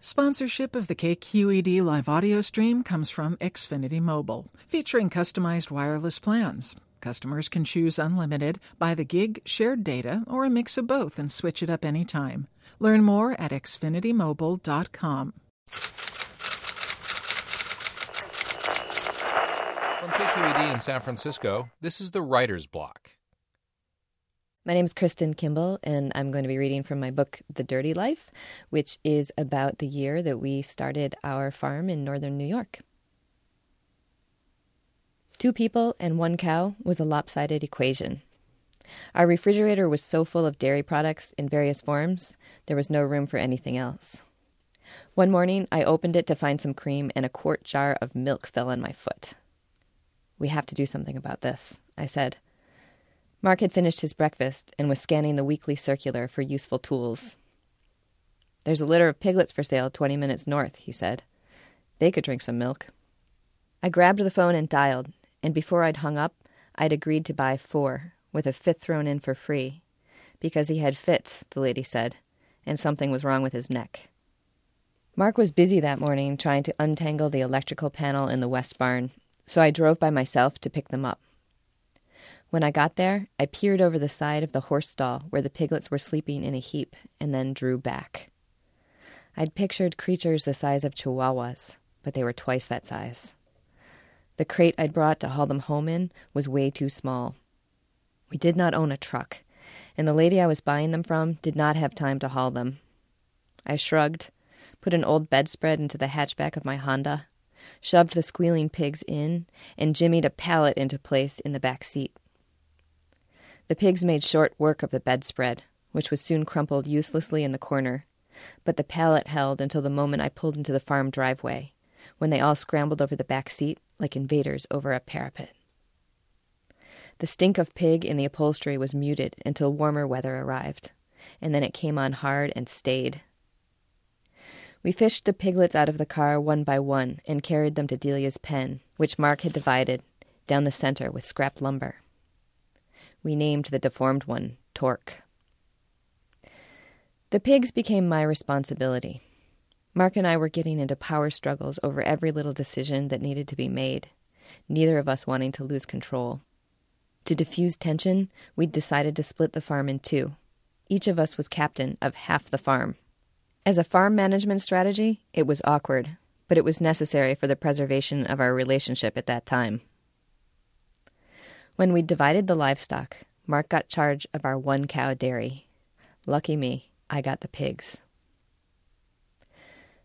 Sponsorship of the KQED live audio stream comes from Xfinity Mobile, featuring customized wireless plans. Customers can choose unlimited, by the gig, shared data, or a mix of both and switch it up anytime. Learn more at xfinitymobile.com. From KQED in San Francisco, this is the Writer's Block. My name is Kristin Kimball, and I'm going to be reading from my book, The Dirty Life, which is about the year that we started our farm in northern New York. Two people and one cow was a lopsided equation. Our refrigerator was so full of dairy products in various forms, there was no room for anything else. One morning, I opened it to find some cream, and a quart jar of milk fell on my foot. We have to do something about this, I said. Mark had finished his breakfast and was scanning the weekly circular for useful tools. There's a litter of piglets for sale 20 minutes north, he said. They could drink some milk. I grabbed the phone and dialed, and before I'd hung up, I'd agreed to buy four, with a fifth thrown in for free, because he had fits, the lady said, and something was wrong with his neck. Mark was busy that morning trying to untangle the electrical panel in the west barn, so I drove by myself to pick them up. When I got there, I peered over the side of the horse stall where the piglets were sleeping in a heap and then drew back. I'd pictured creatures the size of chihuahuas, but they were twice that size. The crate I'd brought to haul them home in was way too small. We did not own a truck, and the lady I was buying them from did not have time to haul them. I shrugged, put an old bedspread into the hatchback of my Honda, shoved the squealing pigs in, and jimmied a pallet into place in the back seat. The pigs made short work of the bedspread, which was soon crumpled uselessly in the corner, but the pallet held until the moment I pulled into the farm driveway, when they all scrambled over the back seat like invaders over a parapet. The stink of pig in the upholstery was muted until warmer weather arrived, and then it came on hard and stayed. We fished the piglets out of the car one by one and carried them to Delia's pen, which Mark had divided down the center with scrap lumber. We named the deformed one Torque. The pigs became my responsibility. Mark and I were getting into power struggles over every little decision that needed to be made, neither of us wanting to lose control. To diffuse tension, we'd decided to split the farm in two. Each of us was captain of half the farm. As a farm management strategy, it was awkward, but it was necessary for the preservation of our relationship at that time. When we divided the livestock, Mark got charge of our one cow dairy. Lucky me, I got the pigs.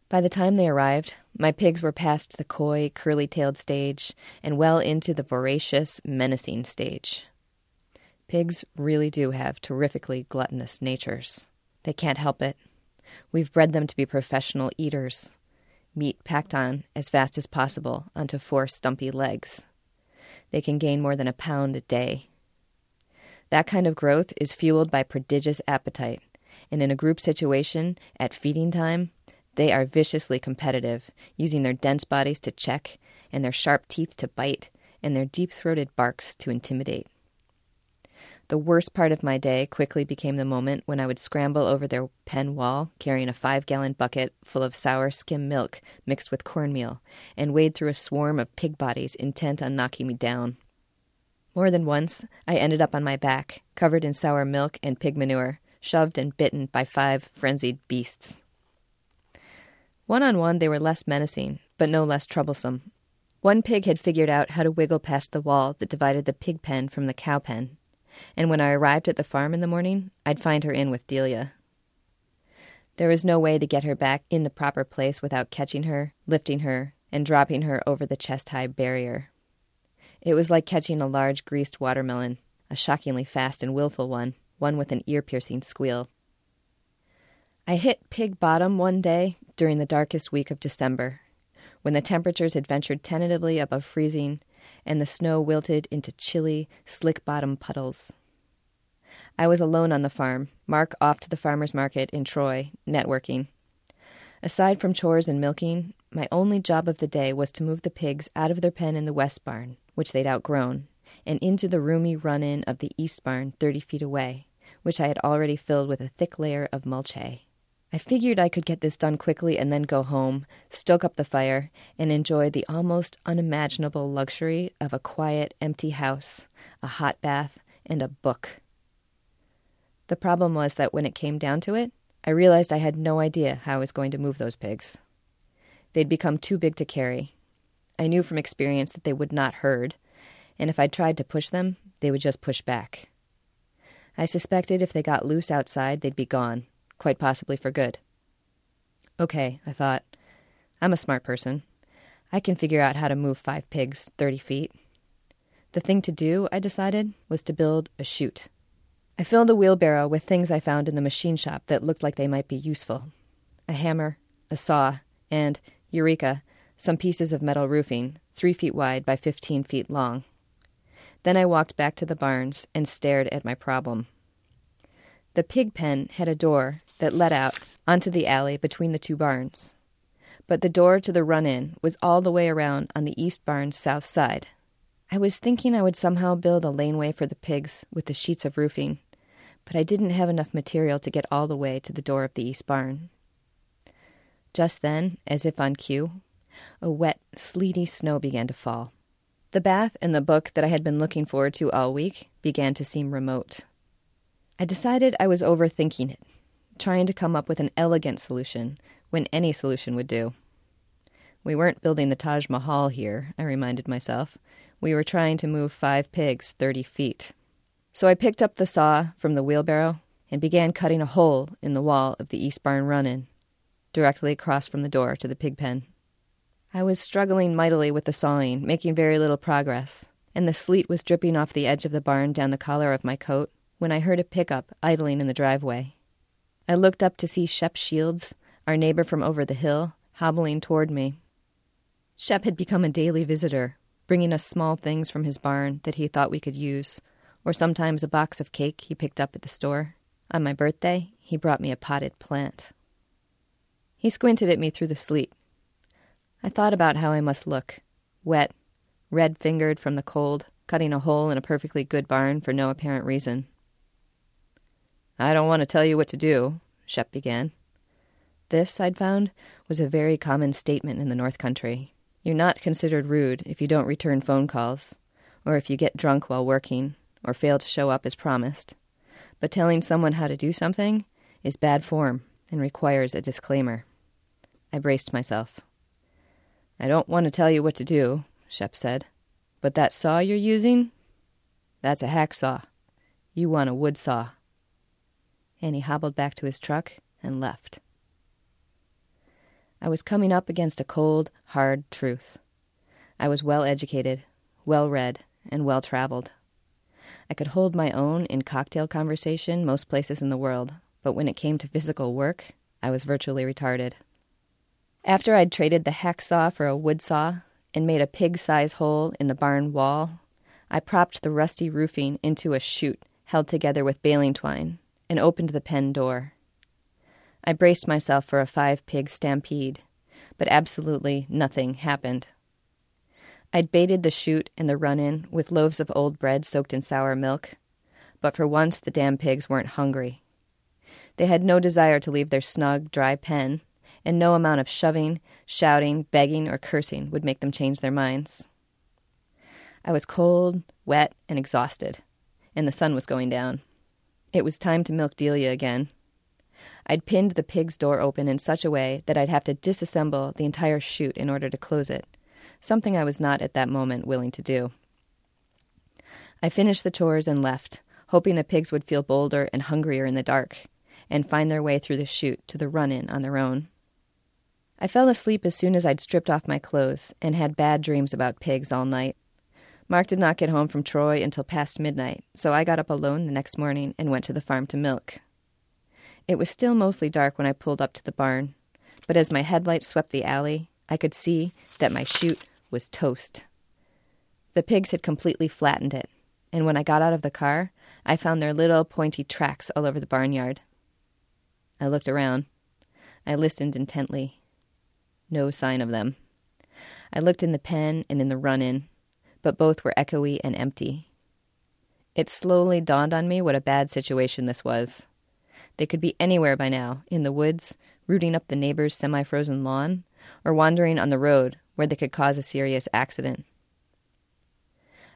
By the time they arrived, my pigs were past the coy, curly tailed stage and well into the voracious, menacing stage. Pigs really do have terrifically gluttonous natures. They can't help it. We've bred them to be professional eaters. Meat packed on as fast as possible onto four stumpy legs they can gain more than a pound a day. That kind of growth is fueled by prodigious appetite, and in a group situation, at feeding time, they are viciously competitive, using their dense bodies to check, and their sharp teeth to bite, and their deep throated barks to intimidate. The worst part of my day quickly became the moment when I would scramble over their pen wall carrying a five gallon bucket full of sour skim milk mixed with cornmeal and wade through a swarm of pig bodies intent on knocking me down. More than once, I ended up on my back, covered in sour milk and pig manure, shoved and bitten by five frenzied beasts. One on one, they were less menacing, but no less troublesome. One pig had figured out how to wiggle past the wall that divided the pig pen from the cow pen and when I arrived at the farm in the morning, I'd find her in with Delia. There was no way to get her back in the proper place without catching her, lifting her, and dropping her over the chest high barrier. It was like catching a large greased watermelon, a shockingly fast and willful one, one with an ear piercing squeal. I hit pig bottom one day during the darkest week of December, when the temperatures had ventured tentatively above freezing and the snow wilted into chilly, slick bottom puddles. I was alone on the farm, Mark off to the farmer's market in Troy, networking. Aside from chores and milking, my only job of the day was to move the pigs out of their pen in the west barn, which they'd outgrown, and into the roomy run in of the east barn thirty feet away, which I had already filled with a thick layer of mulch hay. I figured I could get this done quickly and then go home, stoke up the fire, and enjoy the almost unimaginable luxury of a quiet, empty house, a hot bath, and a book. The problem was that when it came down to it, I realized I had no idea how I was going to move those pigs. They'd become too big to carry. I knew from experience that they would not herd, and if I tried to push them, they would just push back. I suspected if they got loose outside, they'd be gone, quite possibly for good. Okay, I thought. I'm a smart person. I can figure out how to move five pigs 30 feet. The thing to do, I decided, was to build a chute. I filled a wheelbarrow with things I found in the machine shop that looked like they might be useful a hammer, a saw, and, eureka, some pieces of metal roofing, three feet wide by 15 feet long. Then I walked back to the barns and stared at my problem. The pig pen had a door that led out onto the alley between the two barns. But the door to the run in was all the way around on the east barn's south side. I was thinking I would somehow build a laneway for the pigs with the sheets of roofing, but I didn't have enough material to get all the way to the door of the east barn. Just then, as if on cue, a wet, sleety snow began to fall. The bath and the book that I had been looking forward to all week began to seem remote. I decided I was overthinking it, trying to come up with an elegant solution when any solution would do. We weren't building the Taj Mahal here, I reminded myself. We were trying to move five pigs 30 feet. So I picked up the saw from the wheelbarrow and began cutting a hole in the wall of the east barn run in, directly across from the door to the pig pen. I was struggling mightily with the sawing, making very little progress, and the sleet was dripping off the edge of the barn down the collar of my coat when I heard a pickup idling in the driveway. I looked up to see Shep Shields, our neighbor from over the hill, hobbling toward me. Shep had become a daily visitor, bringing us small things from his barn that he thought we could use, or sometimes a box of cake he picked up at the store. On my birthday, he brought me a potted plant. He squinted at me through the sleet. I thought about how I must look wet, red fingered from the cold, cutting a hole in a perfectly good barn for no apparent reason. I don't want to tell you what to do, Shep began. This, I'd found, was a very common statement in the North Country. You're not considered rude if you don't return phone calls, or if you get drunk while working, or fail to show up as promised. But telling someone how to do something is bad form and requires a disclaimer. I braced myself. I don't want to tell you what to do, Shep said, but that saw you're using? That's a hacksaw. You want a wood saw and he hobbled back to his truck and left. I was coming up against a cold, hard truth. I was well educated, well read, and well traveled. I could hold my own in cocktail conversation most places in the world, but when it came to physical work, I was virtually retarded. After I'd traded the hacksaw for a wood saw and made a pig size hole in the barn wall, I propped the rusty roofing into a chute held together with baling twine and opened the pen door. I braced myself for a five pig stampede, but absolutely nothing happened. I'd baited the chute and the run in with loaves of old bread soaked in sour milk, but for once the damn pigs weren't hungry. They had no desire to leave their snug, dry pen, and no amount of shoving, shouting, begging, or cursing would make them change their minds. I was cold, wet, and exhausted, and the sun was going down. It was time to milk Delia again. I'd pinned the pig's door open in such a way that I'd have to disassemble the entire chute in order to close it, something I was not at that moment willing to do. I finished the chores and left, hoping the pigs would feel bolder and hungrier in the dark and find their way through the chute to the run in on their own. I fell asleep as soon as I'd stripped off my clothes and had bad dreams about pigs all night. Mark did not get home from Troy until past midnight, so I got up alone the next morning and went to the farm to milk. It was still mostly dark when I pulled up to the barn, but as my headlights swept the alley, I could see that my chute was toast. The pigs had completely flattened it, and when I got out of the car, I found their little pointy tracks all over the barnyard. I looked around. I listened intently. No sign of them. I looked in the pen and in the run in, but both were echoey and empty. It slowly dawned on me what a bad situation this was. They could be anywhere by now in the woods, rooting up the neighbor's semi frozen lawn, or wandering on the road where they could cause a serious accident.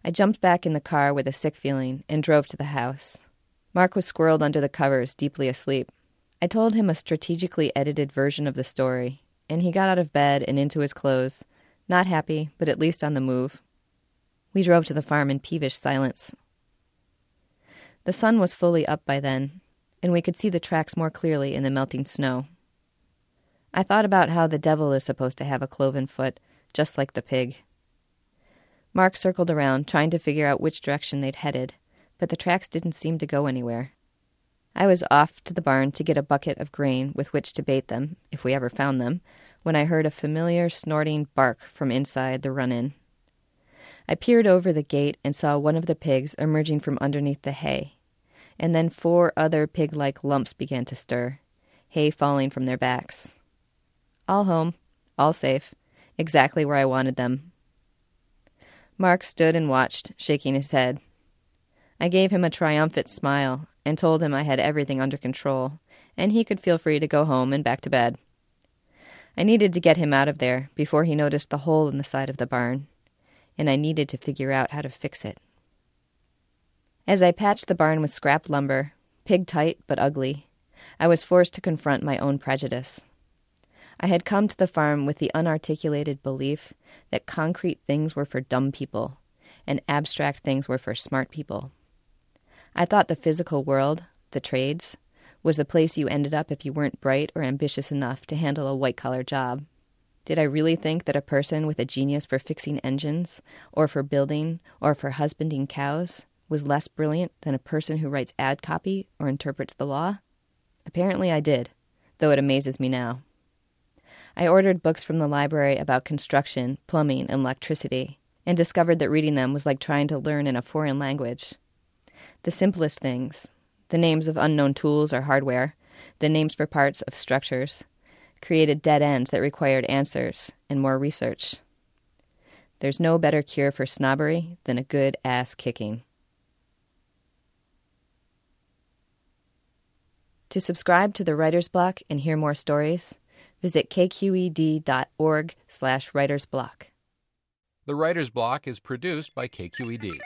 I jumped back in the car with a sick feeling and drove to the house. Mark was squirreled under the covers, deeply asleep. I told him a strategically edited version of the story, and he got out of bed and into his clothes, not happy, but at least on the move. We drove to the farm in peevish silence. The sun was fully up by then, and we could see the tracks more clearly in the melting snow. I thought about how the devil is supposed to have a cloven foot, just like the pig. Mark circled around, trying to figure out which direction they'd headed, but the tracks didn't seem to go anywhere. I was off to the barn to get a bucket of grain with which to bait them, if we ever found them, when I heard a familiar snorting bark from inside the run in. I peered over the gate and saw one of the pigs emerging from underneath the hay and then four other pig like lumps began to stir, hay falling from their backs. All home, all safe, exactly where I wanted them. Mark stood and watched, shaking his head. I gave him a triumphant smile and told him I had everything under control, and he could feel free to go home and back to bed. I needed to get him out of there before he noticed the hole in the side of the barn, and I needed to figure out how to fix it. As I patched the barn with scrap lumber, pig tight but ugly, I was forced to confront my own prejudice. I had come to the farm with the unarticulated belief that concrete things were for dumb people and abstract things were for smart people. I thought the physical world, the trades, was the place you ended up if you weren't bright or ambitious enough to handle a white collar job. Did I really think that a person with a genius for fixing engines, or for building, or for husbanding cows, was less brilliant than a person who writes ad copy or interprets the law? Apparently I did, though it amazes me now. I ordered books from the library about construction, plumbing, and electricity, and discovered that reading them was like trying to learn in a foreign language. The simplest things, the names of unknown tools or hardware, the names for parts of structures, created dead ends that required answers and more research. There's no better cure for snobbery than a good ass kicking. To subscribe to the Writer's Block and hear more stories, visit kqed.org slash writersblock. The Writer's Block is produced by KQED.